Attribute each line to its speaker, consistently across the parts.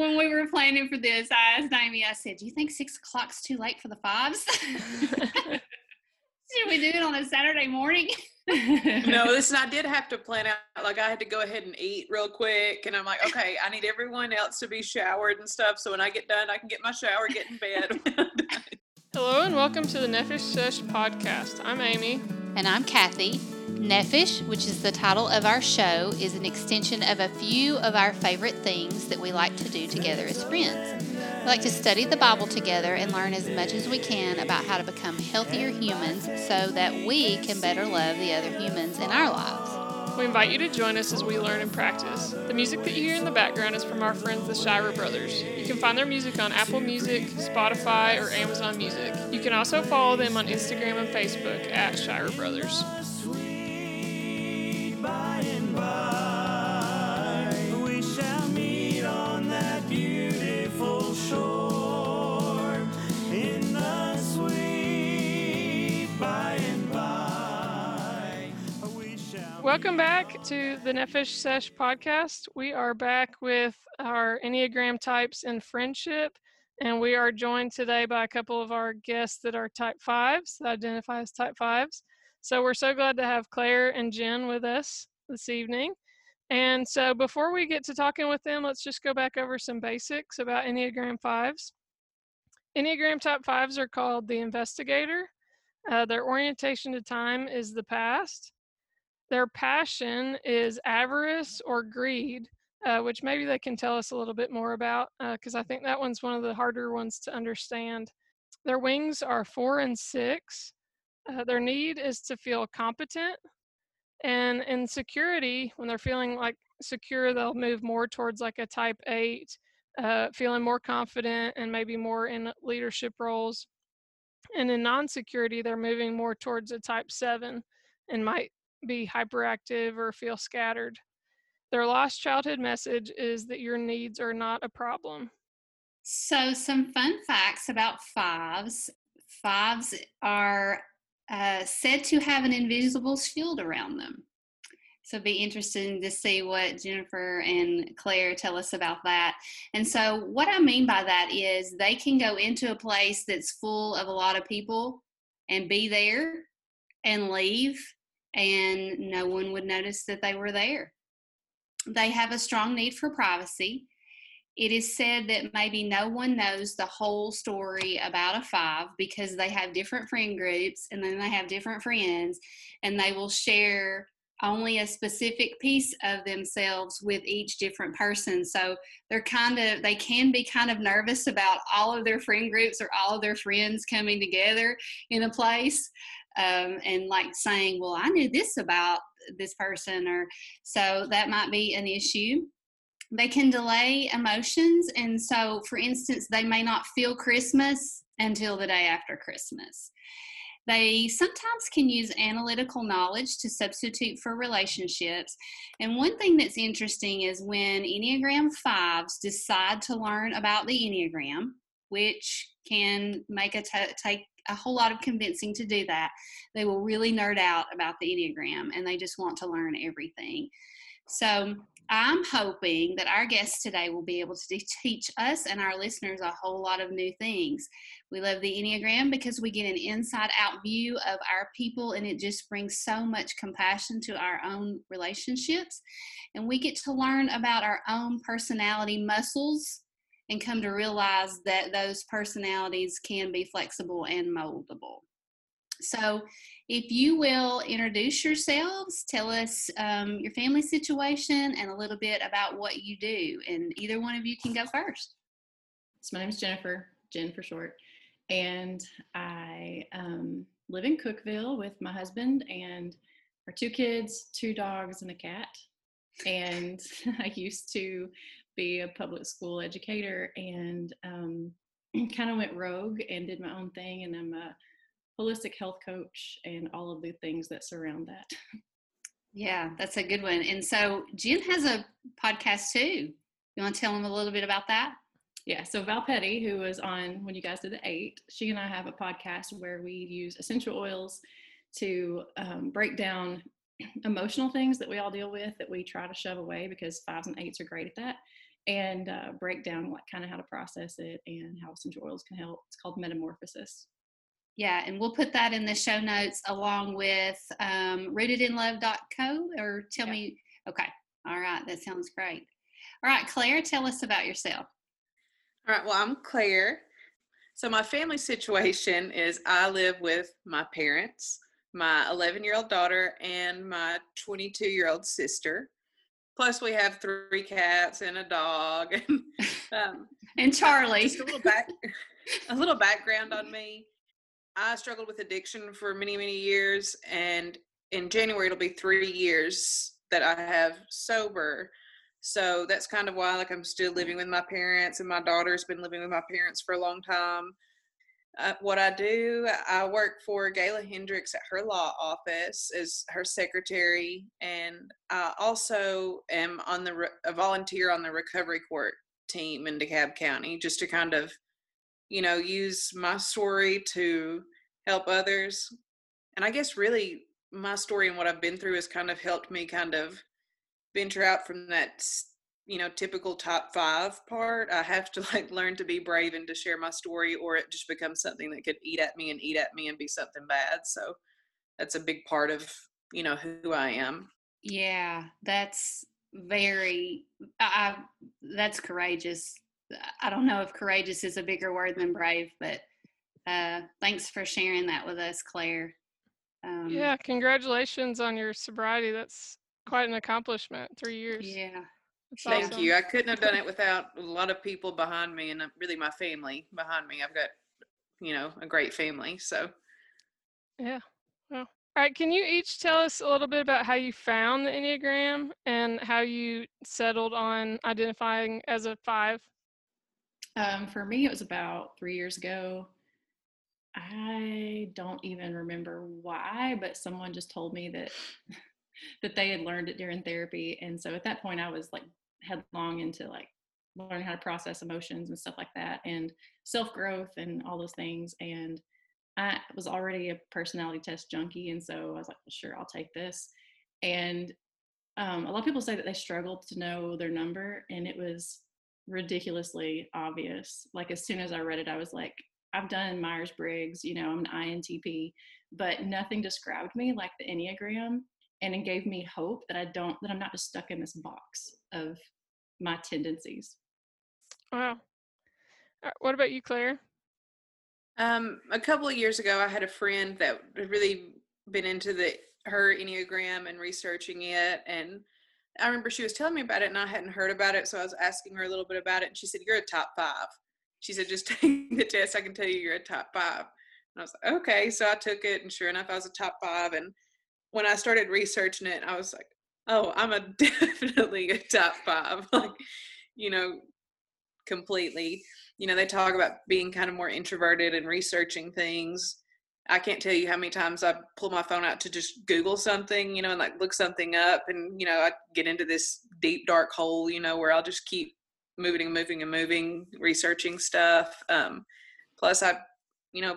Speaker 1: when we were planning for this, I asked Amy, I said, Do you think six o'clock's too late for the fives? Should we do it on a Saturday morning?
Speaker 2: no, listen, I did have to plan out, like, I had to go ahead and eat real quick. And I'm like, okay, I need everyone else to be showered and stuff. So when I get done, I can get my shower, get in bed.
Speaker 3: Hello, and welcome to the Nefesh Sesh podcast. I'm Amy.
Speaker 1: And I'm Kathy. Nefesh, which is the title of our show, is an extension of a few of our favorite things that we like to do together as friends. We like to study the Bible together and learn as much as we can about how to become healthier humans so that we can better love the other humans in our lives.
Speaker 3: We invite you to join us as we learn and practice. The music that you hear in the background is from our friends, the Shira Brothers. You can find their music on Apple Music, Spotify, or Amazon Music. You can also follow them on Instagram and Facebook at Shira Brothers. Welcome back to the Nefesh Sesh podcast. We are back with our Enneagram types and friendship, and we are joined today by a couple of our guests that are type fives, that identify as type fives. So we're so glad to have Claire and Jen with us this evening. And so before we get to talking with them, let's just go back over some basics about Enneagram fives. Enneagram type fives are called the investigator. Uh, their orientation to time is the past their passion is avarice or greed, uh, which maybe they can tell us a little bit more about, because uh, I think that one's one of the harder ones to understand. Their wings are four and six. Uh, their need is to feel competent. And in security, when they're feeling like secure, they'll move more towards like a type eight, uh, feeling more confident and maybe more in leadership roles. And in non security, they're moving more towards a type seven and might be hyperactive or feel scattered. Their lost childhood message is that your needs are not a problem.
Speaker 1: So, some fun facts about fives fives are uh, said to have an invisible shield around them. So, be interesting to see what Jennifer and Claire tell us about that. And so, what I mean by that is they can go into a place that's full of a lot of people and be there and leave and no one would notice that they were there. They have a strong need for privacy. It is said that maybe no one knows the whole story about a five because they have different friend groups and then they have different friends and they will share only a specific piece of themselves with each different person. So they're kind of, they can be kind of nervous about all of their friend groups or all of their friends coming together in a place um, and like saying, well, I knew this about this person, or so that might be an issue. They can delay emotions. And so, for instance, they may not feel Christmas until the day after Christmas. They sometimes can use analytical knowledge to substitute for relationships. And one thing that's interesting is when Enneagram 5s decide to learn about the Enneagram, which can make a t- take a whole lot of convincing to do that. They will really nerd out about the Enneagram and they just want to learn everything. So I'm hoping that our guests today will be able to teach us and our listeners a whole lot of new things. We love the Enneagram because we get an inside out view of our people and it just brings so much compassion to our own relationships. And we get to learn about our own personality muscles and come to realize that those personalities can be flexible and moldable. So, if you will introduce yourselves, tell us um, your family situation and a little bit about what you do. And either one of you can go first.
Speaker 4: So, my name is Jennifer, Jen for short, and I um, live in Cookeville with my husband and our two kids, two dogs, and a cat. And I used to be a public school educator and um, kind of went rogue and did my own thing. And I'm a holistic health coach and all of the things that surround that.
Speaker 1: Yeah, that's a good one. And so Jen has a podcast too. You want to tell them a little bit about that?
Speaker 4: Yeah, so Val Petty, who was on when you guys did the eight, she and I have a podcast where we use essential oils to um, break down emotional things that we all deal with that we try to shove away because fives and eights are great at that and uh, break down what kind of how to process it and how essential oils can help. It's called Metamorphosis.
Speaker 1: Yeah, and we'll put that in the show notes along with um, rootedinlove.co or tell
Speaker 2: Yeah.
Speaker 1: me. Okay. All right. That sounds great. All right, Claire, tell us about yourself.
Speaker 2: All right, well, I'm Claire. So, my family situation is I live with my parents, my 11 year old daughter, and my 22 year old sister. Plus, we have three cats and a dog. um,
Speaker 1: And Charlie.
Speaker 2: just a little back, a little background on me. I struggled with addiction for many, many years, and in January it'll be three years that I have sober. So that's kind of why, like, I'm still living with my parents, and my daughter's been living with my parents for a long time. Uh, what I do, I work for Gayla Hendricks at her law office as her secretary, and I also am on the re- a volunteer on the recovery court team in DeKalb County, just to kind of, you know, use my story to help others. And I guess really my story and what I've been through has kind of helped me kind of venture out from that you know typical top five part i have to like learn to be brave and to share my story or it just becomes something that could eat at me and eat at me and be something bad so that's a big part of you know who i am
Speaker 1: Yeah, that's very. I, that's courageous. I don't know if courageous is a bigger word than brave, but uh, thanks for sharing that with us, Claire. Um,
Speaker 3: Yeah, congratulations on your sobriety. That's quite an accomplishment. Three years.
Speaker 1: Yeah.
Speaker 3: That's
Speaker 2: thank
Speaker 3: awesome.
Speaker 2: you i couldn't have done it without a lot of people behind me and uh, really my family behind me i've got you know a great family so
Speaker 3: Yeah. Well, all right. Can you each tell us a little bit about how you found the Enneagram and how you settled on identifying as a five?
Speaker 4: Um, for me, it was about three years ago. I don't even remember why, but someone just told me that that they had learned it during therapy, and so at that point, I was like headlong into like learning how to process emotions and stuff like that, and self growth and all those things. And I was already a personality test junkie, and so I was like, well, sure, I'll take this. And um, a lot of people say that they struggled to know their number, and it was ridiculously obvious. Like as soon as I read it, I was like, I've done Myers Briggs, you know, I'm an INTP, but nothing described me like the Enneagram, and it gave me hope that I don't that I'm not just stuck in this box of my tendencies.
Speaker 3: Wow. All right, What about you, Claire?
Speaker 2: Um, a couple of years ago, I had a friend that had really been into the her enneagram and researching it, and I remember she was telling me about it, and I hadn't heard about it, so I was asking her a little bit about it, and she said, "You're a top five. She said, "Just take the test. I can tell you you're a top five. And I was like, "Okay." So I took it, and sure enough, I was a top five. And when I started researching it, I was like, "Oh, I'm a definitely a top five. like, you know, completely." you know, they talk about being kind of more introverted and researching things. I can't tell you how many times I pull my phone out to just Google something, you know, and like look something up. And, you know, I get into this deep, dark hole, you know, where I'll just keep moving and moving and moving, researching stuff. Um, plus, I, you know,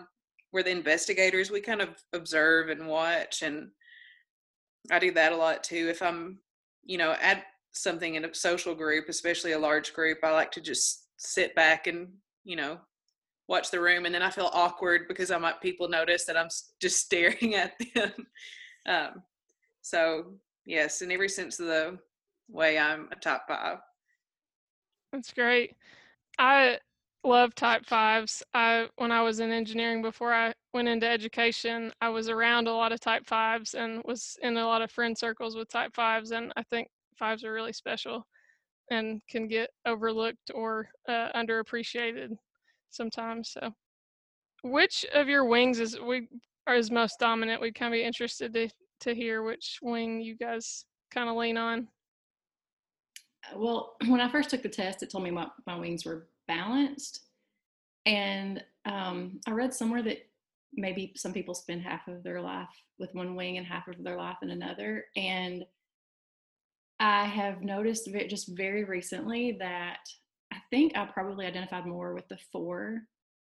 Speaker 2: we're the investigators. We kind of observe and watch. And I do that a lot too. If I'm, you know, at something in a social group, especially a large group, I like to just sit back and you know watch the room and then i feel awkward because i might people notice that i'm just staring at them um, so yes in every sense of the way i'm a top five
Speaker 3: That's great. I love type fives. I when I was in engineering before I went into education, I was around a lot of type fives and was in a lot of friend circles with type fives and I think fives are really special and can get overlooked or uh, underappreciated sometimes. So which of your wings is we are is most dominant? We'd kind of be interested to to hear which wing you guys kind of lean on.
Speaker 4: Well, when I first took the test, it told me my, my wings were balanced. And um, I read somewhere that maybe some people spend half of their life with one wing and half of their life in another. And I have noticed just very recently that think I probably identified more with the four,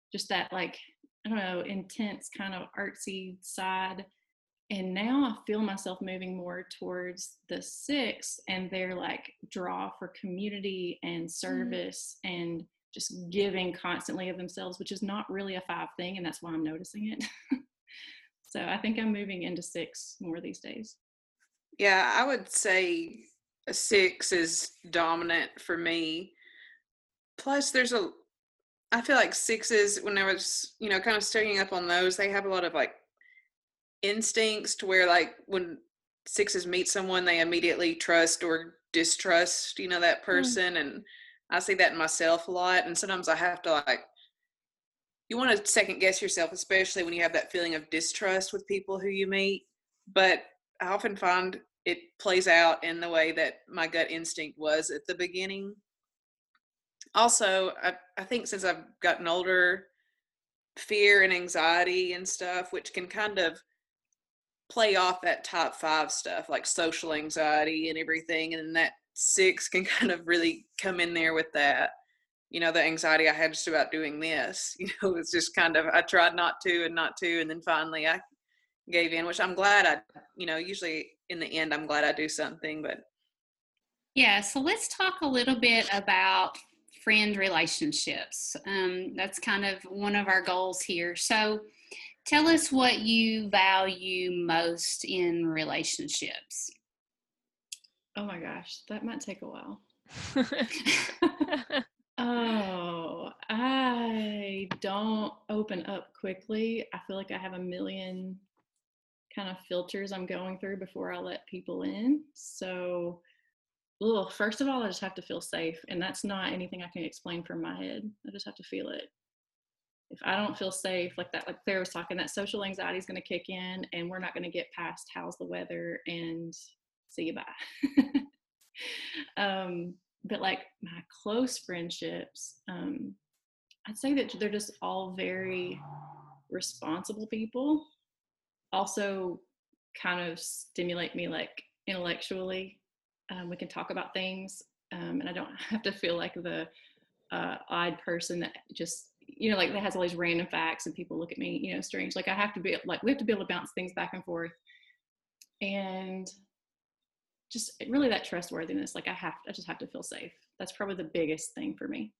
Speaker 4: just that like, I don't know, intense kind of artsy side. and now I feel myself moving more towards the six, and they're like draw for community and mm. service mm. and just giving constantly of themselves, which is not really a five thing, and that's why I'm noticing it. so I think I'm moving into six more these days.
Speaker 2: Yeah, I would say a six is dominant for me. Plus, there's a, I feel like sixes, when I was, you know, kind of studying up on those, they have a lot of like instincts to where, like, when sixes meet someone, they immediately trust or distrust, you know, that mm. person. Mm. And I see that in myself a lot. And sometimes I have to like, you want to second guess yourself, especially when you have that feeling of distrust with people who you meet. But I often find it plays out in the way that my gut instinct was at the beginning. Also, I, I think since I've gotten older, fear and anxiety and stuff, which can kind of play off that top five stuff like social anxiety and everything. And that six can kind of really come in there with that you know the anxiety i had just about doing this you know it's just kind of i tried not to and not to and then finally i gave in which i'm glad i you know usually in the end i'm glad i do something but
Speaker 1: yeah so let's talk a little bit about friend relationships um, that's kind of one of our goals here so tell us what you value most in relationships
Speaker 4: Oh my gosh, that might take a while. oh, I don't open up quickly. I feel like I have a million kind of filters I'm going through before I let people in. So, well, first of all, I just have to feel safe. And that's not anything I can explain from my head. I just have to feel it. If I don't feel safe, like that, like Claire was talking, that social anxiety is going to kick in and we're not going to get past how's the weather and see you bye. um, but like my close friendships, um, I'd say that they're just all very responsible people. Also, kind of stimulate me like intellectually. Um, we can talk about things, um, and I don't have to feel like the uh, odd person that just you know like that has all these random facts and people look at me you know strange. Like I have to be like we have to be able to bounce things back and forth. And just really that trustworthiness like i have i just have to feel safe that's probably the biggest thing for me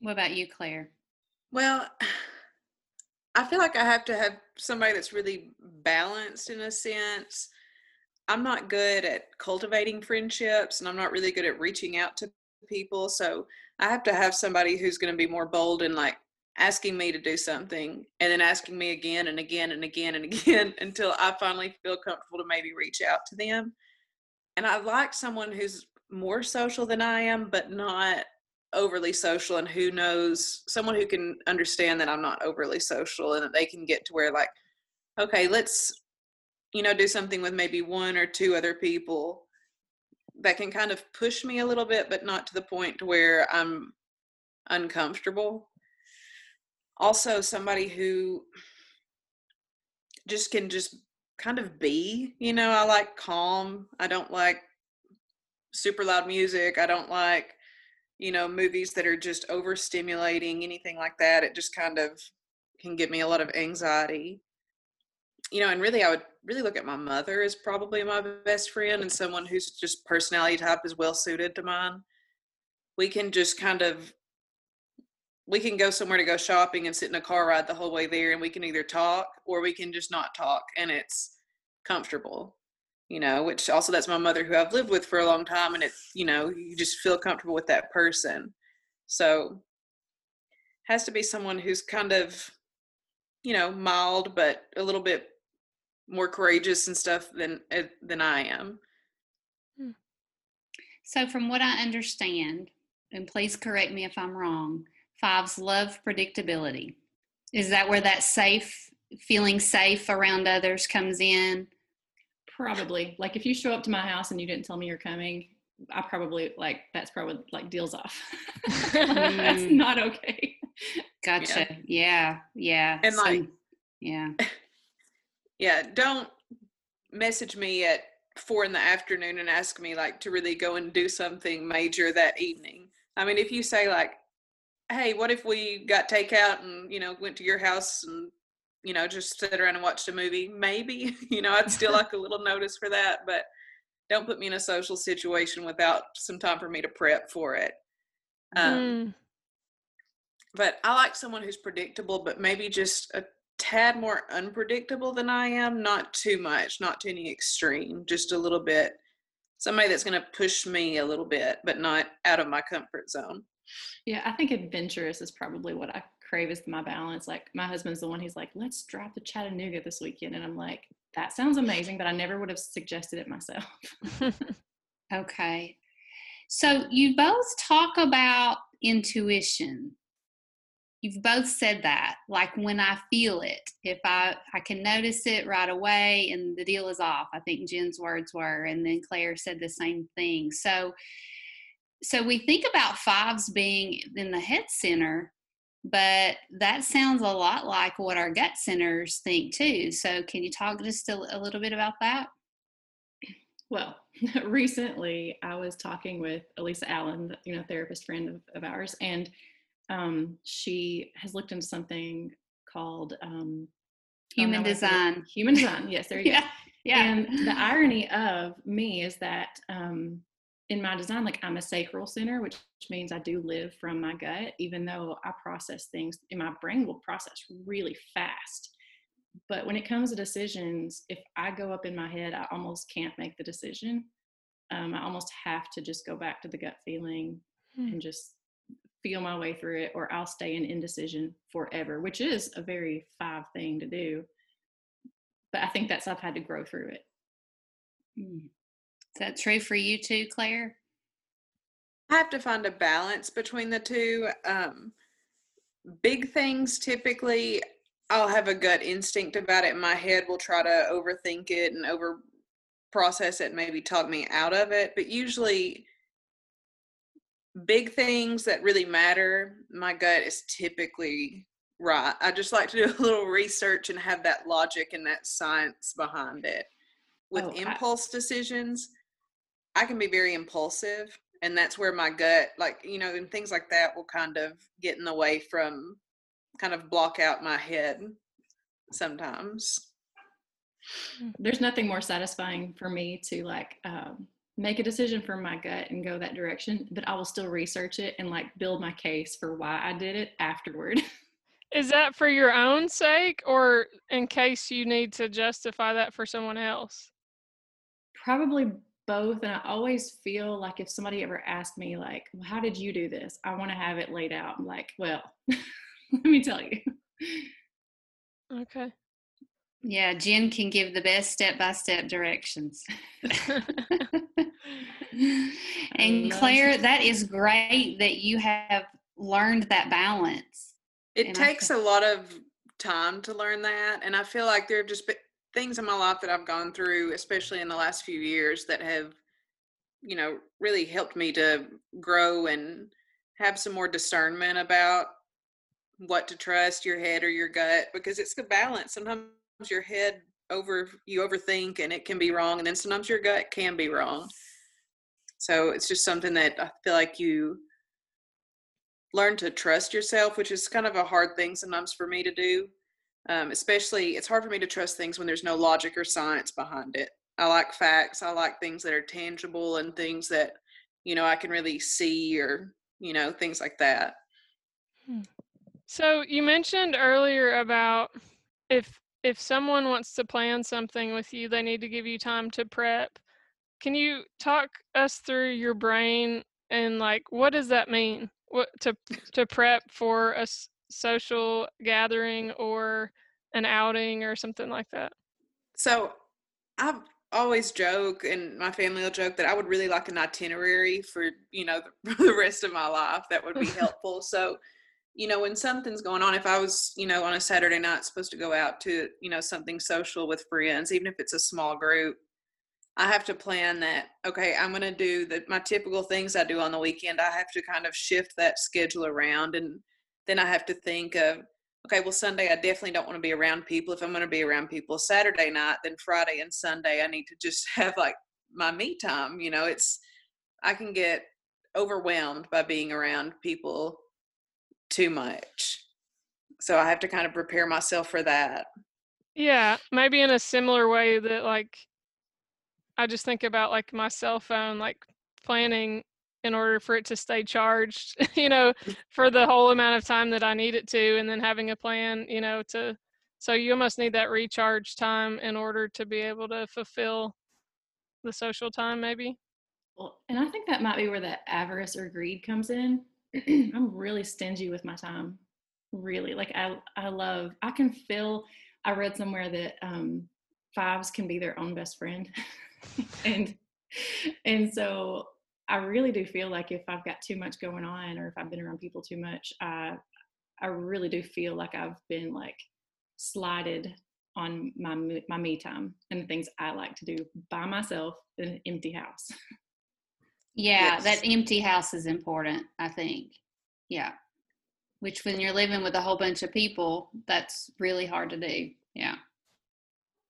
Speaker 1: what about you claire
Speaker 2: well i feel like i have to have somebody that's really balanced in a sense i'm not good at cultivating friendships and i'm not really good at reaching out to people so i have to have somebody who's going to be more bold and like asking me to do something and then asking me again and again and again and again until i finally feel comfortable to maybe reach out to them. And I like someone who's more social than I am, but not overly social and who knows someone who can understand that I'm not overly social and that they can get to where like, okay, let's, you know, do something with maybe one or two other people that can kind of push me a little bit, but not to the point where I'm uncomfortable. Also, somebody who just can just kind of be. You know, I like calm. I don't like super loud music. I don't like, you know, movies that are just overstimulating, anything like that. It just kind of can give me a lot of anxiety. You know, and really, I would really look at my mother as probably my best friend and someone whose just personality type is well suited to mine. We can just kind of we can go somewhere to go shopping and sit in a car ride the whole way there and we can either talk or we can just not talk and it's comfortable you know which also that's my mother who i've lived with for a long time and it's you know you just feel comfortable with that person so has to be someone who's kind of you know mild but a little bit more courageous and stuff than eh, than i am
Speaker 1: hmm. so from what i understand and please correct me if i'm wrong Fives love predictability. Is that where that safe, feeling safe around others comes in?
Speaker 4: Probably. Like if you show up to my house and you didn't tell me you're coming, I probably like that's probably like deals off. That's not okay.
Speaker 1: Gotcha. Yeah. Yeah. yeah.
Speaker 2: And so, like,
Speaker 1: yeah.
Speaker 2: Yeah. Don't message me at four in the afternoon and ask me like to really go and do something major that evening. I mean, if you say like, hey, what if we got takeout and you know went to your house and you know, just sit around and watch a movie, maybe, you know, I'd still like a little notice for that, but don't put me in a social situation without some time for me to prep for it. Um,
Speaker 3: Mm.
Speaker 2: But I like someone who's predictable, but maybe just a tad more unpredictable than I am. Not too much, not to any extreme, just a little bit. Somebody that's going to push me a little bit, but not out of my comfort zone.
Speaker 4: Yeah, I think adventurous is probably what I crave is my balance. Like my husband's the one he's like, let's drive to Chattanooga this weekend. And I'm like, that sounds amazing, but I never would have suggested it myself.
Speaker 1: Okay. So you both talk about intuition. You've both said that, like when I feel it, if I I can notice it right away and the deal is off. I think Jen's words were, and then Claire said the same thing. So so we think about fives being in the head center, but that sounds a lot like what our gut centers think too. So can you talk just a, a little bit about that?
Speaker 4: Well, recently I was talking with Elisa Allen, you know, therapist friend of, of ours, and um, she has looked into something called um, oh,
Speaker 1: Human design.
Speaker 4: Human design, yes, there you
Speaker 1: Yeah.
Speaker 4: go.
Speaker 1: Yeah.
Speaker 4: And the irony of me is that um, in my design, like I'm a sacral center, which means I do live from my gut, even though I process things in my brain will process really fast. But when it comes to decisions, if I go up in my head, I almost can't make the decision. Um, I almost have to just go back to the gut feeling
Speaker 3: Hmm.
Speaker 4: and just feel my way through it, or I'll stay in indecision forever, which is a very five thing to do. But I think that's I've had to grow through it.
Speaker 1: Mm. Is that true for you too, Claire?
Speaker 2: I have to find a balance between the two. Um, big things typically, I'll have a gut instinct about it. My head will try to overthink it and over process it, and maybe talk me out of it. But usually, big things that really matter, my gut is typically right. I just like to do a little research and have that logic and that science behind it. With
Speaker 4: Oh, I-
Speaker 2: impulse decisions, I can be very impulsive, and that's where my gut, like, you know, and things like that will kind of get in the way from kind of block out my head sometimes.
Speaker 4: There's nothing more satisfying for me to like um, make a decision from my gut and go that direction, but I will still research it and like build my case for why I did it afterward.
Speaker 3: Is that for your own sake or in case you need to justify that for someone else?
Speaker 4: Probably both. And I always feel like if somebody ever asked me, like, well, how did you do this? I want to have it laid out. I'm like, well, let me tell you.
Speaker 3: Okay.
Speaker 1: Yeah, Jen can give the best step by step directions. and Claire, that. is great that you have learned that balance.
Speaker 2: It
Speaker 1: And I
Speaker 2: takes a lot of time to learn that. And I feel like there have just been things in my life that I've gone through, especially in the last few years, that have, you know, really helped me to grow and have some more discernment about what to trust your head or your gut because it's the balance. Sometimes your head over you overthink and it can be wrong and then sometimes your gut can be wrong. So it's just something that I feel like you learn to trust yourself, which is kind of a hard thing sometimes for me to do. Um, especially, it's hard for me to trust things when there's no logic or science behind it. I like facts. I like things that are tangible and things that, you know, I can really see or, you know, things like that.
Speaker 3: So you mentioned earlier about if if someone wants to plan something with you, they need to give you time to prep. Can you talk us through your brain and like what does that mean? What to to prep for a s- social gathering or an outing or something like that?
Speaker 2: So I've always joke, and my family will joke that I would really like an itinerary for you know the, the rest of my life. That would be helpful. so, you know, when something's going on, if I was you know on a Saturday night supposed to go out to you know something social with friends, even if it's a small group, I have to plan that. Okay, I'm going to do the my typical things I do on the weekend. I have to kind of shift that schedule around, and then I have to think of okay, well, Sunday, I definitely don't want to be around people. If I'm going to be around people Saturday night, then Friday and Sunday, I need to just have like my me time. You know, it's, I can get overwhelmed by being around people too much. so I have to kind of prepare myself for that.
Speaker 3: Yeah, maybe in a similar way that like I just think about like my cell phone, like planning in order for it to stay charged, you know, for the whole amount of time that I need it to, and then having a plan, you know, to so you almost need that recharge time in order to be able to fulfill the social time, maybe.
Speaker 4: Well, and I think that might be where that avarice or greed comes in. I'm really stingy with my time. Really, like I, I love. I can feel. I read somewhere that um, fives can be their own best friend, and and so I really do feel like if I've got too much going on, or if I've been around people too much, I I really do feel like I've been like slighted on my my me time and the things I like to do by myself in an empty house.
Speaker 1: Yeah, yes. that empty house is important, I think. Yeah. Which when you're living with a whole bunch of people, that's really hard to do. Yeah.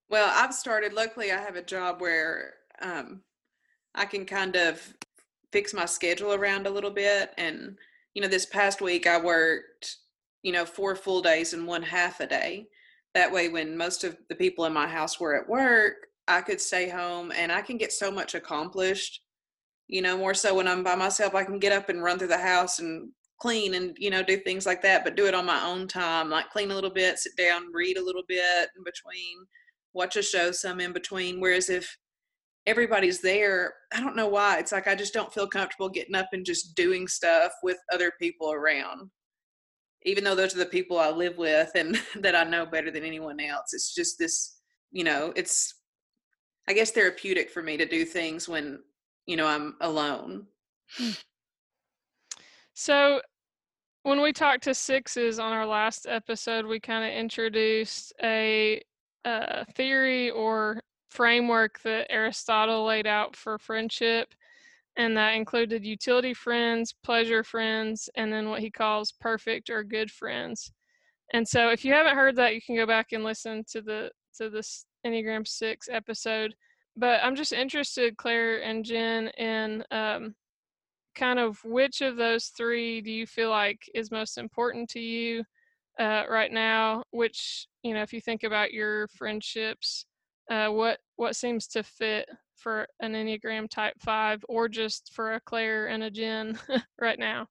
Speaker 2: Well, I've started luckily I have a job where um I can kind of fix my schedule around a little bit and you know this past week I worked you know four full days and one half a day that way when most of the people in my house were at work i could stay home and i can get so much accomplished you know more so when i'm by myself i can get up and run through the house and clean and you know do things like that but do it on my own time like clean a little bit sit down read a little bit in between watch a show some in between whereas if everybody's there i don't know why it's like i just don't feel comfortable getting up and just doing stuff with other people around even though those are the people I live with and that I know better than anyone else. It's just this, you know, it's I guess therapeutic for me to do things when, you know, I'm alone.
Speaker 3: Hmm. So when we talked to sixes on our last episode, we kind of introduced a, a theory or framework that Aristotle laid out for friendship and that included utility friends, pleasure friends, and then what he calls perfect or good friends. And so if you haven't heard that, you can go back and listen to the to this Enneagram Six episode. But I'm just interested, Claire and Jen, in um, kind of which of those three do you feel like is most important to you uh, right now? Which you know, if you think about your friendships, uh, what what seems to fit for an Enneagram type five or just for a Claire and a Jen right now?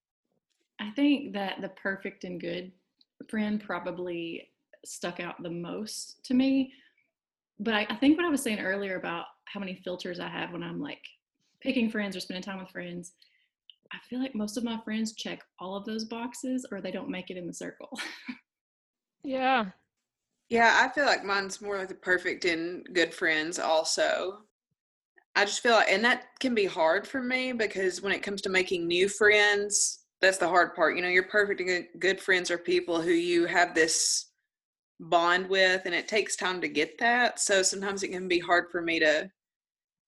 Speaker 4: I think that the perfect and good friend probably stuck out the most to me. But I, I think what I was saying earlier about how many filters I have when I'm like picking friends or spending time with friends, I feel like most of my friends check all of those boxes or they don't make it in the circle.
Speaker 3: yeah.
Speaker 2: Yeah, I feel like mine's more like the perfect and good friends also. I just feel like, and that can be hard for me because when it comes to making new friends, that's the hard part. You know, your perfect and good friends are people who you have this bond with, and it takes time to get that. So sometimes it can be hard for me to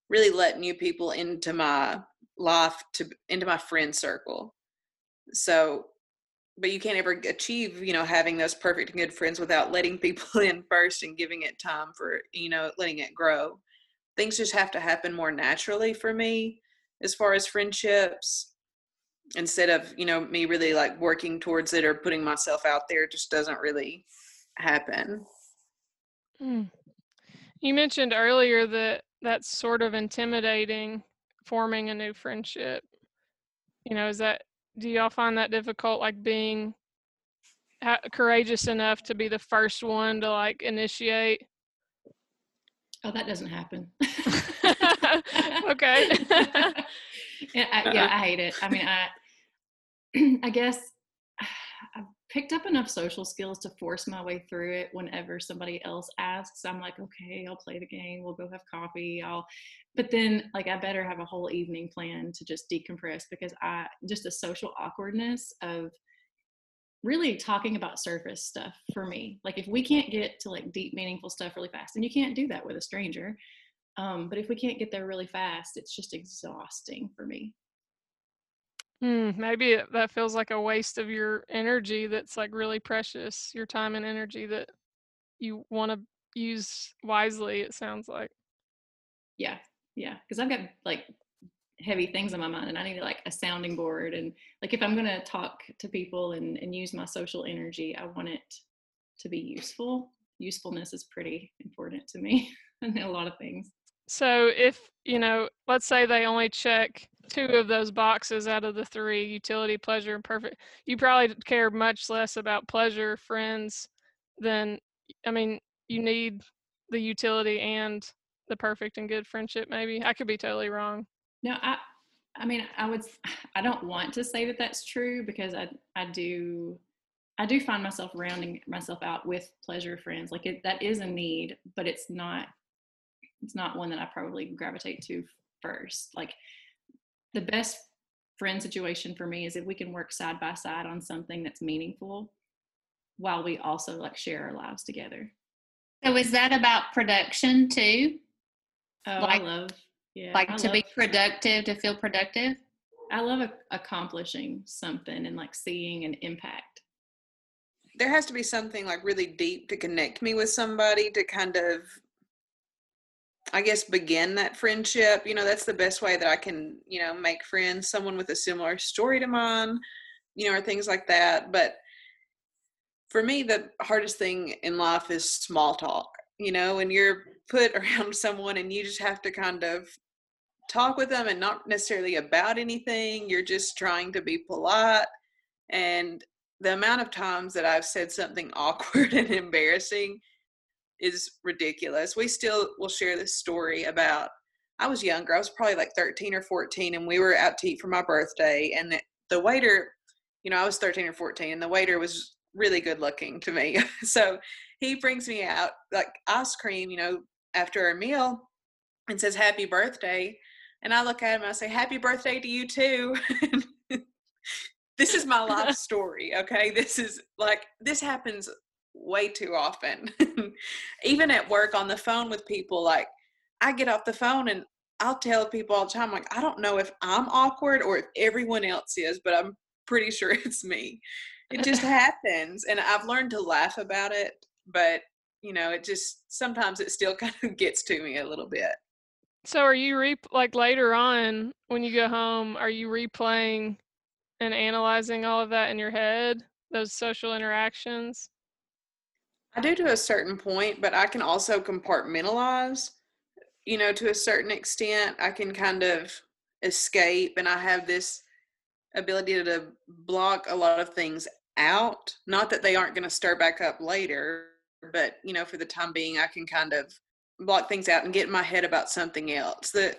Speaker 2: really let new people into my life, to into my friend circle. So, but you can't ever achieve, you know, having those perfect and good friends without letting people in first and giving it time for, you know, letting it grow things just have to happen more naturally for me as far as friendships instead of you know me really like working towards it or putting myself out there just doesn't really happen
Speaker 3: mm. you mentioned earlier that that's sort of intimidating forming a new friendship you know is that do y'all find that difficult like being ha- courageous enough to be the first one to like initiate
Speaker 4: Oh, that doesn't happen.
Speaker 3: okay.
Speaker 4: yeah, I, yeah, I hate it. I mean, I, I guess I've picked up enough social skills to force my way through it whenever somebody else asks. I'm like, okay, I'll play the game. We'll go have coffee. I'll, but then like I better have a whole evening plan to just decompress because I just the social awkwardness of really talking about surface stuff for me. Like if we can't get to like deep, meaningful stuff really fast, and you can't do that with a stranger. Um, but if we can't get there really fast, it's just exhausting for me.
Speaker 3: Hmm, maybe that feels like a waste of your energy that's like really precious, your time and energy that you want to use wisely, it sounds like.
Speaker 4: Yeah, yeah. Because I've got like heavy things on my mind and I need like a sounding board. And like if I'm gonna talk to people and, and use my social energy, I want it to be useful. Usefulness is pretty important to me in a lot of things.
Speaker 3: So if, you know, let's say they only check two of those boxes out of the three utility, pleasure, and perfect, you probably care much less about pleasure, friends, than, I mean, you need the utility and the perfect and good friendship, maybe. I could be totally wrong.
Speaker 4: No, I, I mean, I would, I don't want to say that that's true because I, I do, I do find myself rounding myself out with pleasure friends. Like it, that is a need, but it's not, it's not one that I probably gravitate to first. Like the best friend situation for me is if we can work side by side on something that's meaningful while we also like share our lives together.
Speaker 1: So is that about production too?
Speaker 4: Oh,
Speaker 1: Like-
Speaker 4: I love, yeah,
Speaker 1: like
Speaker 4: I
Speaker 1: to be productive, to feel productive?
Speaker 4: I love a- accomplishing something and like seeing an impact.
Speaker 2: there has to be something like really deep to connect me with somebody to kind of i guess begin that friendship you know that's the best way that i can you know make friends someone with a similar story to mine you know or things like that but for me the hardest thing in life is small talk you know when you're put around someone and you just have to kind of talk with them and not necessarily about anything you're just trying to be polite and the amount of times that I've said something awkward and embarrassing is ridiculous. We still will share this story about I was younger. I was probably like 13 or 14 and we were out to eat for my birthday and the, the waiter, you know, I was 13 or 14 and the waiter was really good looking to me. so he brings me out like ice cream, you know, after our meal and says happy birthday. And I look at him and I say, Happy birthday to you too. this is my life story okay this is like this happens way too often. Even at work on the phone with people like i get off the phone and i'll tell people all the time like i don't know if i'm awkward or if everyone else is but i'm pretty sure it's me. It just happens and i've learned to laugh about it but you know it just sometimes it still kind of gets to me a little bit.
Speaker 3: So are you re like later on when you go home, are you replaying and analyzing all of that in your head, those social interactions?
Speaker 2: I do to a certain point, but I can also compartmentalize, you know, to a certain extent. I can kind of escape, and I have this ability to block a lot of things out. Not that they aren't going to stir back up later, but, you know, for the time being, I can kind of block things out and get in my head about something else. The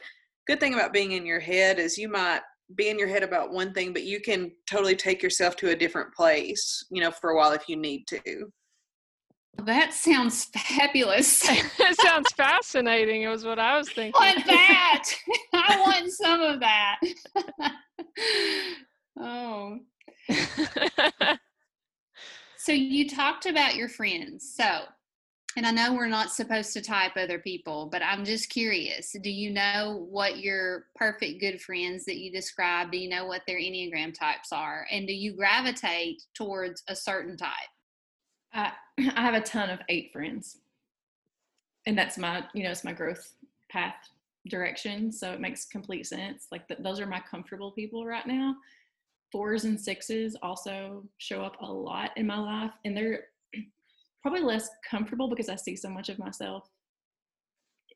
Speaker 2: good thing about being in your head is you might be in your head about one thing, but you can totally take yourself to a different place, you know, for a while if you need to.
Speaker 1: That sounds fabulous.
Speaker 3: it sounds fascinating. It was what I was thinking.
Speaker 1: I want that. I want some of that. oh. So you talked about your friends. So, and I know we're not supposed to type other people, but I'm just curious. Do you know what your perfect good friends that you describe? Do you know what their Enneagram types are? And do you gravitate towards a certain type?
Speaker 4: I, I have a ton of eight friends. And that's my, you know, it's my growth path direction. So it makes complete sense. Like th- those are my comfortable people right now. Fours and sixes also show up a lot in my life. And they're probably less comfortable because I see so much of myself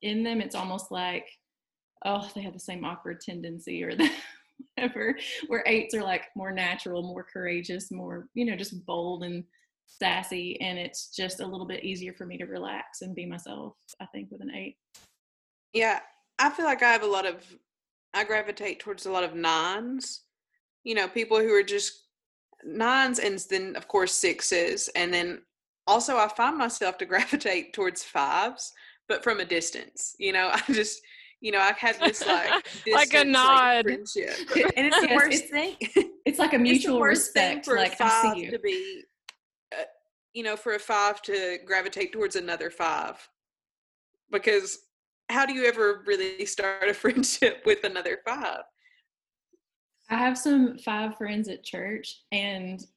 Speaker 4: in them. It's almost like, oh, they have the same awkward tendency or the, whatever. Where eights are like more natural, more courageous, more, you know, just bold and sassy and it's just a little bit easier for me to relax and be myself i think with an eight
Speaker 2: Yeah, I feel like I have a lot of, I gravitate towards a lot of nines. You know, people who are just nines, and then of course sixes, and then also I find myself to gravitate towards fives, but from a distance. You know, I just, you know, i've had this like
Speaker 3: Like a nod.
Speaker 2: friendship, and it's the
Speaker 4: Yes,
Speaker 2: worst
Speaker 4: it's-
Speaker 2: thing.
Speaker 4: it's like a mutual
Speaker 2: worst thing
Speaker 4: respect
Speaker 2: for
Speaker 4: like
Speaker 2: five to be, you know, for a five to gravitate towards another five, because how do you ever really start a friendship with another five?
Speaker 4: i have some five friends at church and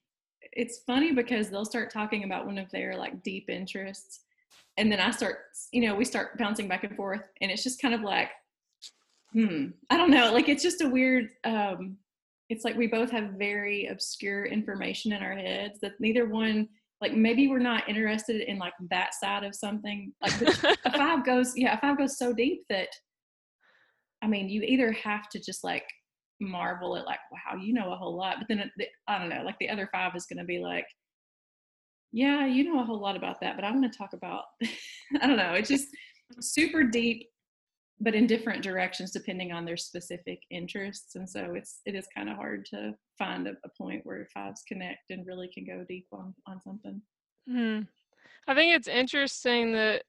Speaker 4: it's funny because they'll start talking about one of their like deep interests and then i start you know we start bouncing back and forth and it's just kind of like Hmm. I don't know. Like it's just a weird. Um, it's like we both have very obscure information in our heads that neither one. Like maybe we're not interested in like that side of something. Like a five goes, yeah, a five goes so deep that. I mean, you either have to just like marvel at like, wow, you know a whole lot, but then the, I don't know, like the other five is going to be like, yeah, you know a whole lot about that, but I want to talk about. I don't know. It's just super deep but in different directions depending on their specific interests. And so it's it is kind of hard to find a, a, point where fives connect and really can go deep on on something.
Speaker 3: Hmm. i think it's interesting that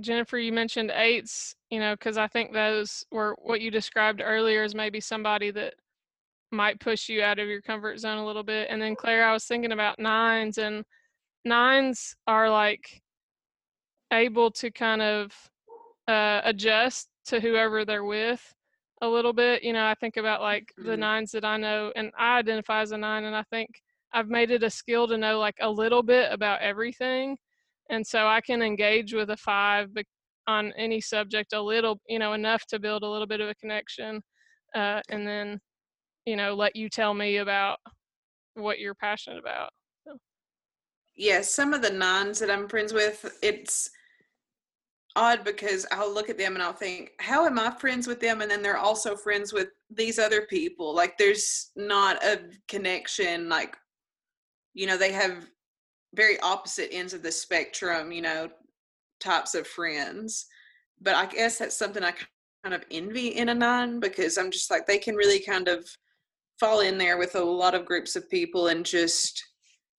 Speaker 3: jennifer you mentioned eights you know because i think those were what you described earlier as maybe somebody that might push you out of your comfort zone a little bit. And then claire i was thinking about nines and nines are like able to kind of uh, adjust to whoever they're with a little bit. You know, I think about like the
Speaker 2: Mhm.
Speaker 3: nines that I know, and I identify as a nine, and I think I've made it a skill to know like a little bit about everything. And so I can engage with a five on any subject a little, you know, enough to build a little bit of a connection. Uh, and then, you know, let you tell me about what you're passionate about.
Speaker 2: yeah, some of the nines that I'm friends with, it's odd because I'll look at them and I'll think, how am I friends with them? And then they're also friends with these other people. Like there's not a connection. Like, you know, they have very opposite ends of the spectrum, you know, types of friends. But I guess that's something I kind of envy in a nine because I'm just like, they can really kind of fall in there with a lot of groups of people and just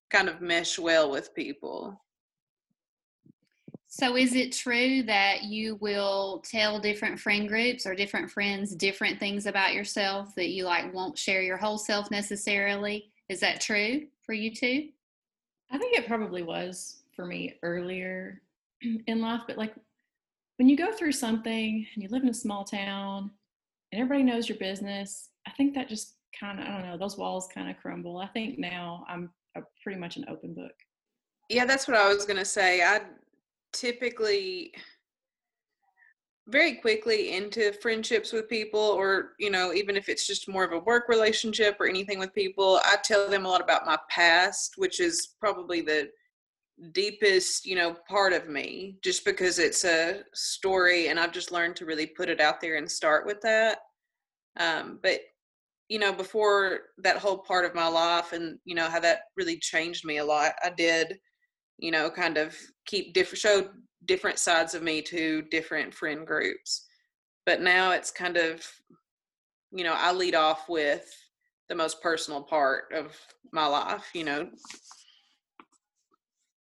Speaker 2: kind of mesh well with people.
Speaker 1: So, is it true that you will tell different friend groups or different friends different things about yourself that you like won't share your whole self necessarily? Is that true for you too?
Speaker 4: I think it probably was for me earlier in life, but like when you go through something and you live in a small town and everybody knows your business, I think that just kind of, I don't know, those walls kind of crumble. I think now I'm a, pretty much an open book.
Speaker 2: Yeah, that's what I was going to say. I typically very quickly into friendships with people or you know even if it's just more of a work relationship or anything with people i tell them a lot about my past which is probably the deepest you know part of me just because it's a story and i've just learned to really put it out there and start with that. Um, but you know before that whole part of my life and you know how that really changed me a lot i did you know, kind of keep different, show different sides of me to different friend groups. But now it's kind of, you know, I lead off with the most personal part of my life, you know.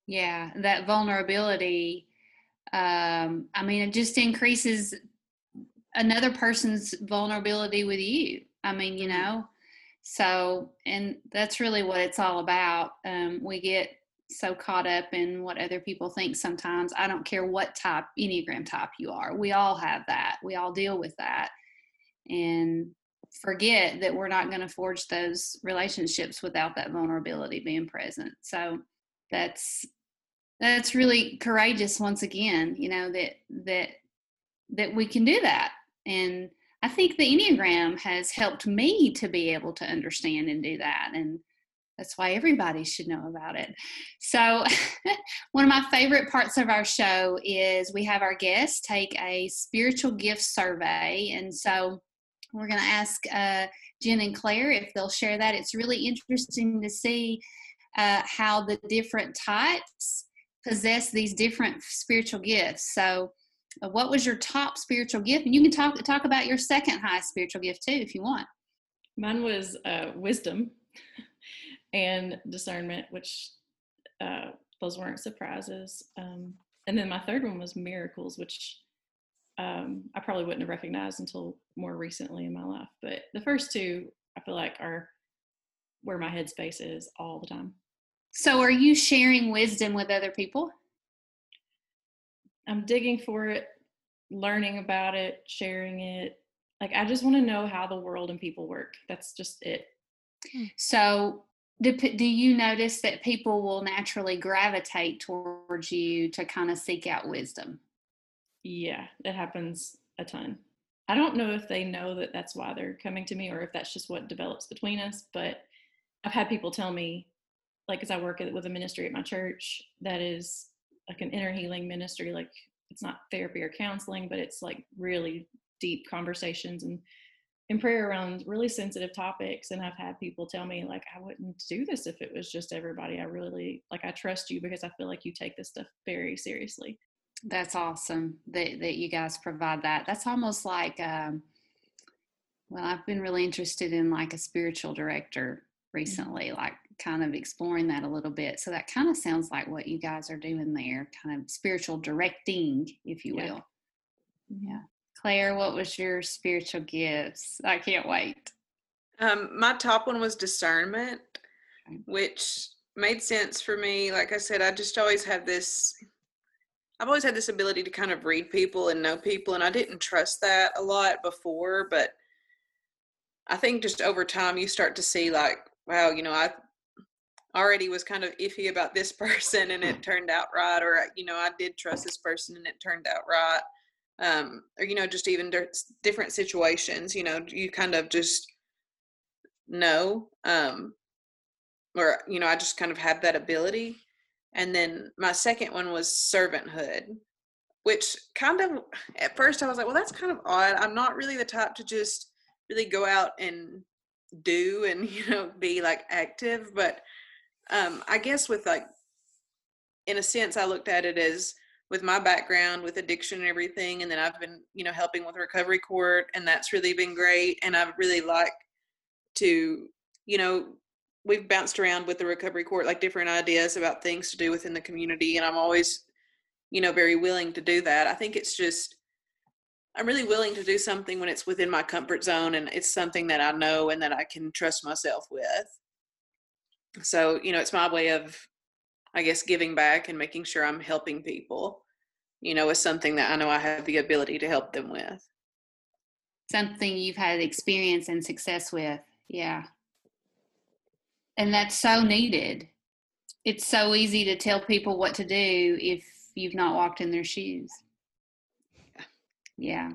Speaker 1: Yeah, that vulnerability. Um, I mean, it just increases another person's vulnerability with you. I mean, you know, so, and that's really what it's all about. Um, we get so caught up in what other people think sometimes. I don't care what type, Enneagram type you are. We all have that. We all deal with that. And forget that we're not going to forge those relationships without that vulnerability being present. So that's that's really courageous once again, you know, that that that we can do that. And I think the Enneagram has helped me to be able to understand and do that. And that's why everybody should know about it. So, one of my favorite parts of our show is we have our guests take a spiritual gift survey. And so, we're going to ask uh, Jen and Claire if they'll share that. It's really interesting to see uh, how the different types possess these different spiritual gifts. So, uh, what was your top spiritual gift? And you can talk talk about your second highest spiritual gift too, if you want.
Speaker 4: Mine was uh, wisdom and discernment, which uh, those weren't surprises. Um, and then my third one was miracles, which um, I probably wouldn't have recognized until more recently in my life. But the first two, I feel like, are where my headspace is all the time.
Speaker 1: So, are you sharing wisdom with other people?
Speaker 4: I'm digging for it, learning about it, sharing it. Like, I just want to know how the world and people work. That's just it.
Speaker 1: So, do, do you notice that people will naturally gravitate towards you to kind of seek out wisdom?
Speaker 4: Yeah, it happens a ton. I don't know if they know that that's why they're coming to me or if that's just what develops between us. But I've had people tell me, like, as I work with a ministry at my church that is like an inner healing ministry, like it's not therapy or counseling, but it's like really deep conversations and in prayer around really sensitive topics and i've had people tell me like i wouldn't do this if it was just everybody i really like i trust you because i feel like you take this stuff very seriously
Speaker 1: that's awesome that, that you guys provide that that's almost like um, well i've been really interested in like a spiritual director recently mm-hmm. like kind of exploring that a little bit so that kind of sounds like what you guys are doing there kind of spiritual directing if you will yeah, mm-hmm. yeah. Claire, what was your spiritual gifts? I can't wait.
Speaker 2: Um, my top one was discernment, which made sense for me. Like I said, I just always have this I've always had this ability to kind of read people and know people, and I didn't trust that a lot before, but I think just over time you start to see like, wow, you know, I already was kind of iffy about this person and it turned out right, or you know, I did trust this person and it turned out right um, or you know just even different situations you know you kind of just know um, or you know i just kind of have that ability. And then my second one was servanthood which kind of at first i was like well that's kind of odd. I'm not really the type to just really go out and do and you know be like active. But um i guess with like in a sense i looked at it as with my background with addiction and everything and then i've been you know helping with recovery court and that's really been great and i've really like to you know we've bounced around with the recovery court like different ideas about things to do within the community and i'm always you know very willing to do that. I think it's just i'm really willing to do something when it's within my comfort zone and it's something that i know and that i can trust myself with. So you know it's my way of I guess giving back and making sure I'm helping people, you know, is something that I know I have the ability to help them with.
Speaker 1: Something you've had experience and success with. Yeah. And that's so needed. It's so easy to tell people what to do if you've not walked in their shoes. Yeah.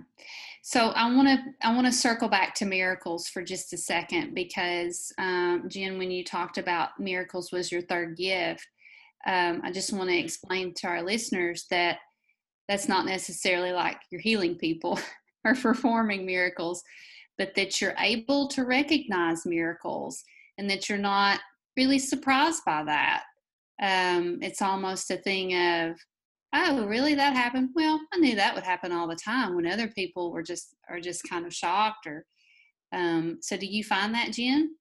Speaker 1: So I want to I want to circle back to miracles for just a second because um, Jen, when you talked about miracles was your third gift, um, I just want to explain to our listeners that that's not necessarily like you're healing people or performing miracles, but that you're able to recognize miracles and that you're not really surprised by that. Um, it's almost a thing of, oh, really, that happened? Well, I knew that would happen all the time when other people were just are just kind of shocked or. Um, so, do you find that, Jen?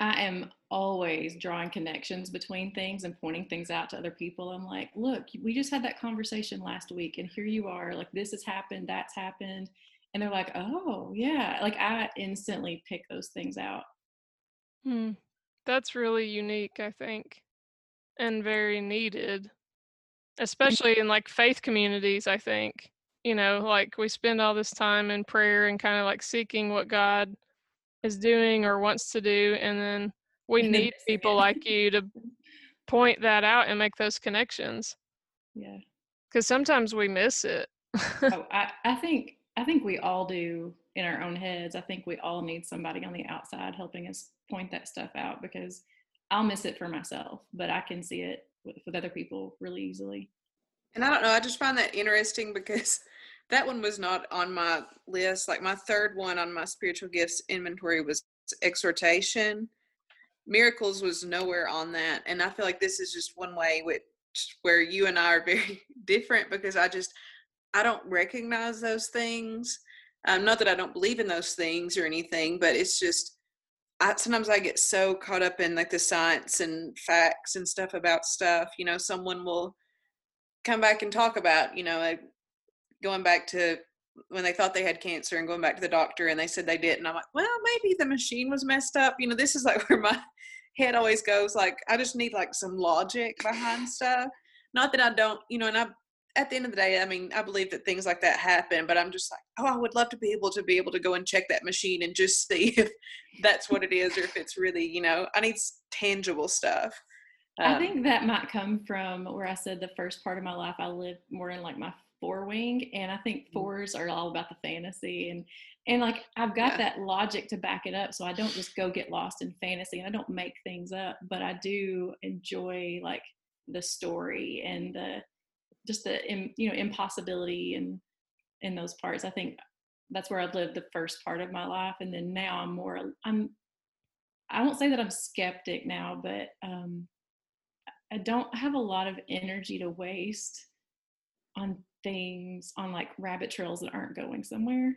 Speaker 4: I am always drawing connections between things and pointing things out to other people. I'm like, look, we just had that conversation last week, and here you are. Like, this has happened, that's happened. And they're like, oh, yeah. Like, I instantly pick those things out.
Speaker 3: Hmm. That's really unique, I think, and very needed, especially in like faith communities. I think, you know, like we spend all this time in prayer and kind of like seeking what God is doing or wants to do, and then we need people like you to point that out and make those connections.
Speaker 4: Yeah.
Speaker 3: Because sometimes we miss it.
Speaker 4: Oh, I, I think i think we all do in our own heads. I think we all need somebody on the outside helping us point that stuff out because i'll miss it for myself but i can see it with, with other people really easily.
Speaker 2: And i don't know i just find that interesting because that one was not on my list. Like my third one on my spiritual gifts inventory was exhortation. Miracles was nowhere on that and i feel like this is just one way which where you and i are very different because i just i don't recognize those things. Um, not that i don't believe in those things or anything but it's just I, sometimes i get so caught up in like the science and facts and stuff about stuff you know someone will come back and talk about you know going back to when they thought they had cancer and going back to the doctor and they said they didn't. i'm like well maybe the machine was messed up you know this is like where my head always goes like i just need like some logic behind stuff not that i don't you know and i at the end of the day i mean i believe that things like that happen but i'm just like oh i would love to be able to be able to go and check that machine and just see if that's what it is or if it's really you know i need tangible stuff
Speaker 4: um, i think that might come from where i said the first part of my life i lived more in like my four wing, and I think fours are all about the fantasy and and like I've got
Speaker 2: Yeah.
Speaker 4: that logic to back it up, so I don't just go get lost in fantasy and I don't make things up, but I do enjoy like the story and the just the you know impossibility and in those parts. I think that's where i've lived the first part of my life, and then now I'm more I'm I won't say that I'm skeptic now, but um, I don't have a lot of energy to waste on things on like rabbit trails that aren't going somewhere.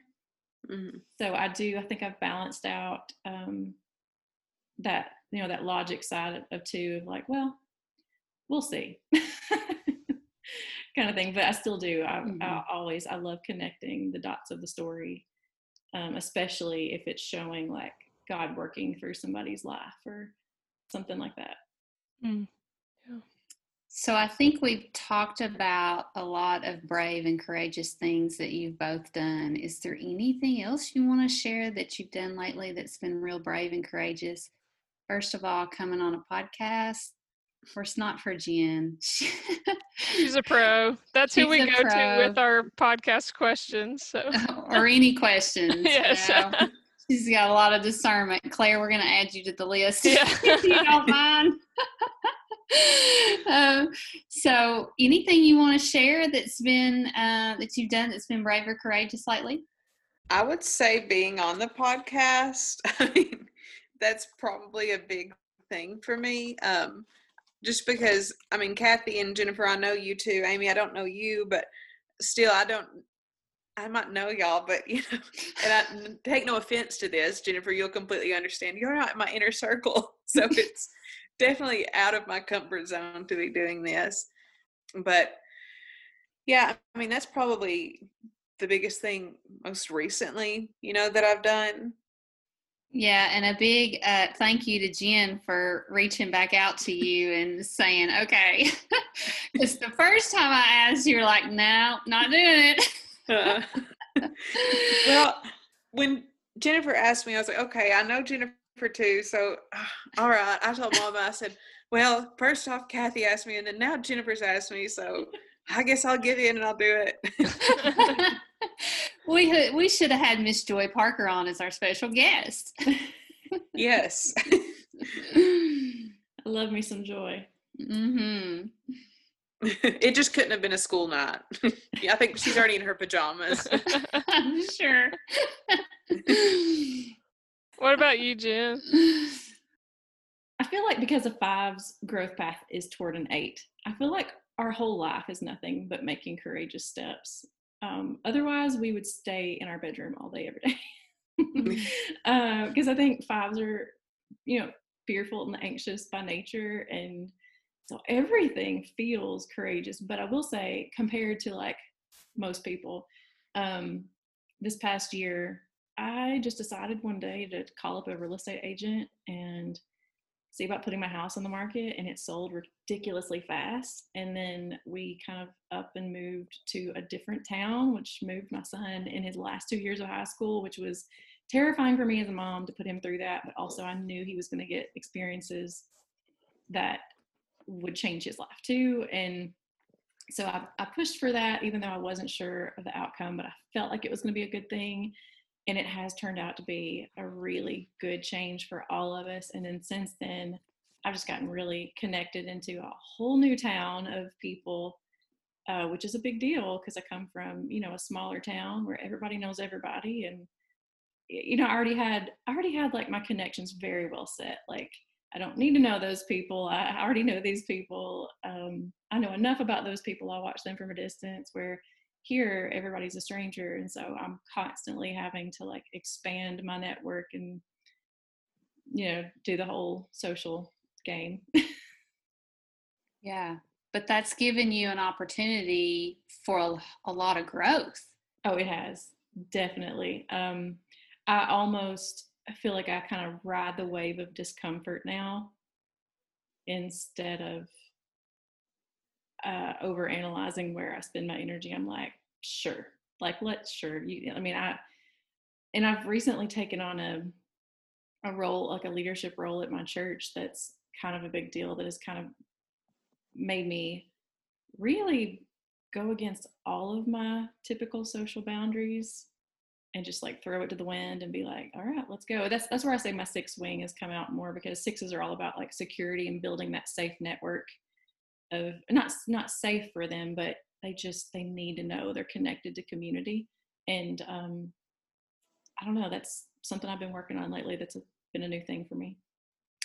Speaker 2: Mhm.
Speaker 4: So I do. I think I've balanced out um, that you know that logic side of, of two of like, well, we'll see, kind of thing. But I still do. I, I
Speaker 1: Mhm.
Speaker 4: always I love connecting the dots of the story, um, especially if it's showing like God working through somebody's life or something like that.
Speaker 1: So I think we've talked about a lot of brave and courageous things that you've both done. Is there anything else you want to share that you've done lately that's been real brave and courageous? First of all, coming on a podcast. Of course, not for Jen.
Speaker 3: She's a pro. That's who we go to with our podcast questions. So
Speaker 1: or any questions.
Speaker 3: Yes.
Speaker 1: So, she's got a lot of discernment. Claire, we're going to add you to the list
Speaker 3: Yeah.
Speaker 1: if you don't mind. um, so, anything you want to share that's been uh, that you've done that's been brave or courageous lately?
Speaker 2: I would say being on the podcast. I mean, that's probably a big thing for me. Um, just because I mean, Kathy and Jennifer, I know you too. Amy, I don't know you, but still, I don't. I might know y'all, but you know, and I take no offense to this, Jennifer. You'll completely understand. You're not in my inner circle, so it's definitely out of my comfort zone to be doing this. But yeah, I mean, that's probably the biggest thing most recently, you know, that I've done.
Speaker 1: Yeah, and a big uh, thank you to Jen for reaching back out to you and saying, okay. Because the first time I asked, you were like, no, not doing it.
Speaker 2: Uh, well, when Jennifer asked me, I was like, okay, I know Jennifer too. So, all right. I told Mama, I said, well, first off, Kathy asked me, and then now Jennifer's asked me. So I guess I'll give in and I'll do it.
Speaker 1: we we should have had Miss Joy Parker on as our special guest.
Speaker 2: yes.
Speaker 4: I love me some joy.
Speaker 1: Mm-hmm.
Speaker 2: it just couldn't have been a school night. yeah, I think she's already in her pajamas.
Speaker 1: I'm sure.
Speaker 3: What about you, Jen?
Speaker 4: I feel like because a five's growth path is toward an eight, I feel like our whole life is nothing but making courageous steps. Um, otherwise, we would stay in our bedroom all day, every day. Because I think fives are, you know, fearful and anxious by nature. And so everything feels courageous. But I will say, compared to like most people, um, this past year, I just decided one day to call up a real estate agent and see about putting my house on the market and it sold ridiculously fast and then we kind of up and moved to a different town which moved my son in his last two years of high school which was terrifying for me as a mom to put him through that but also i knew he was going to get experiences that would change his life too and so I, I pushed for that even though i wasn't sure of the outcome but i felt like it was going to be a good thing and it has turned out to be a really good change for all of us and then since then i've just gotten really connected into a whole new town of people uh, which is a big deal because i come from you know a smaller town where everybody knows everybody and you know i already had i already had like my connections very well set like i don't need to know those people i already know these people um, i know enough about those people i watch them from a distance where here everybody's a stranger and so i'm constantly having to like expand my network and you know do the whole social game
Speaker 1: Yeah, but that's given you an opportunity for a, a lot of growth.
Speaker 4: oh it has definitely um i almost I feel like i kind of ride the wave of discomfort now instead of uh over analyzing where i spend my energy i'm like sure. Like let's sure you i mean i and i've recently taken on a a role like a leadership role at my church that's kind of a big deal that has kind of made me really go against all of my typical social boundaries and just like throw it to the wind and be like, all right, let's go. That's that's where I say my six wing has come out more because sixes are all about like security and building that safe network of not not safe for them, but they just they need to know they're connected to community. And um, I don't know, that's something I've been working on lately. That's a, been a new thing for me.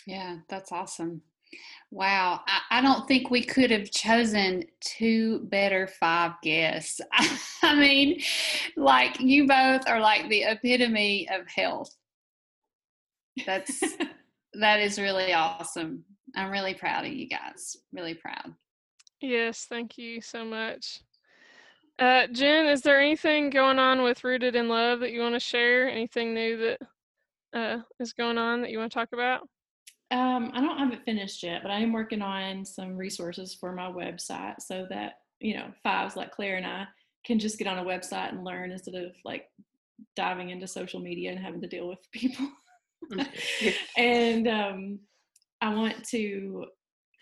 Speaker 1: Yeah, that's awesome. Wow. I, I, don't think we could have chosen two better five guests. I mean, like you both are like the epitome of health. That's that is really awesome. I'm really proud of you guys. Really proud.
Speaker 3: Yes, thank you so much. Uh, Jen, is there anything going on with Rooted in Love that you want to share? Anything new that uh, is going on that you want to talk about?
Speaker 4: Um, I don't have it finished yet, but I am working on some resources for my website so that you know fives like Claire and I can just get on a website and learn instead of like diving into social media and having to deal with people. and um, I want to.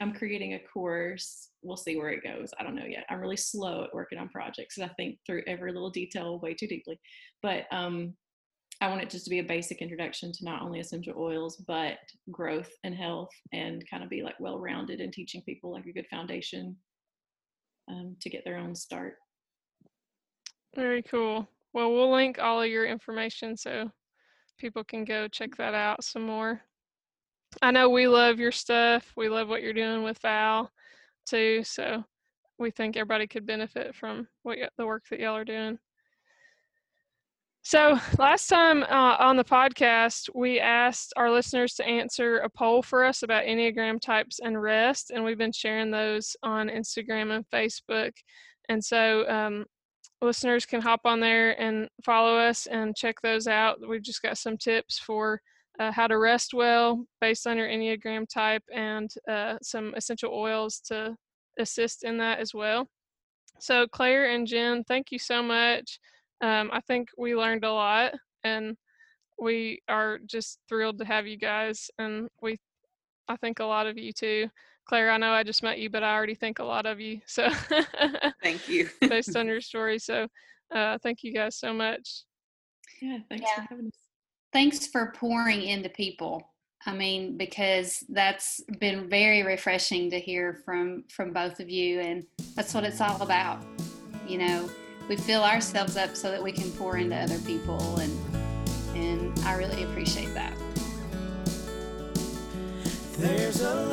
Speaker 4: I'm creating a course. We'll see where it goes. I don't know yet. I'm really slow at working on projects, and I think through every little detail way too deeply. But um, I want it just to be a basic introduction to not only essential oils, but growth and health and kind of be like well rounded and teaching people like a good foundation um, to get their own start.
Speaker 3: Very cool. Well, we'll link all of your information so people can go check that out some more. I know we love your stuff. We love what you're doing with Val too. So we think everybody could benefit from what the work that y'all are doing. So, last time uh, on the podcast, we asked our listeners to answer a poll for us about Enneagram types and rest, and we've been sharing those on Instagram and Facebook. And so, um, listeners can hop on there and follow us and check those out. We've just got some tips for uh, how to rest well based on your Enneagram type and uh, some essential oils to assist in that as well. So, Claire and Jen, thank you so much um, I think we learned a lot, and we are just thrilled to have you guys. And we, I think a lot of you too. Claire, I know I just met you, but I already think a lot of you. So
Speaker 2: thank you.
Speaker 3: based on your story. So uh, thank you guys so much.
Speaker 4: Yeah, thanks yeah. for having us.
Speaker 1: Thanks for pouring into people. I mean, because that's been very refreshing to hear from from both of you, and that's what it's all about. You know, we fill ourselves up so that we can pour into other people and and I really appreciate that. There's a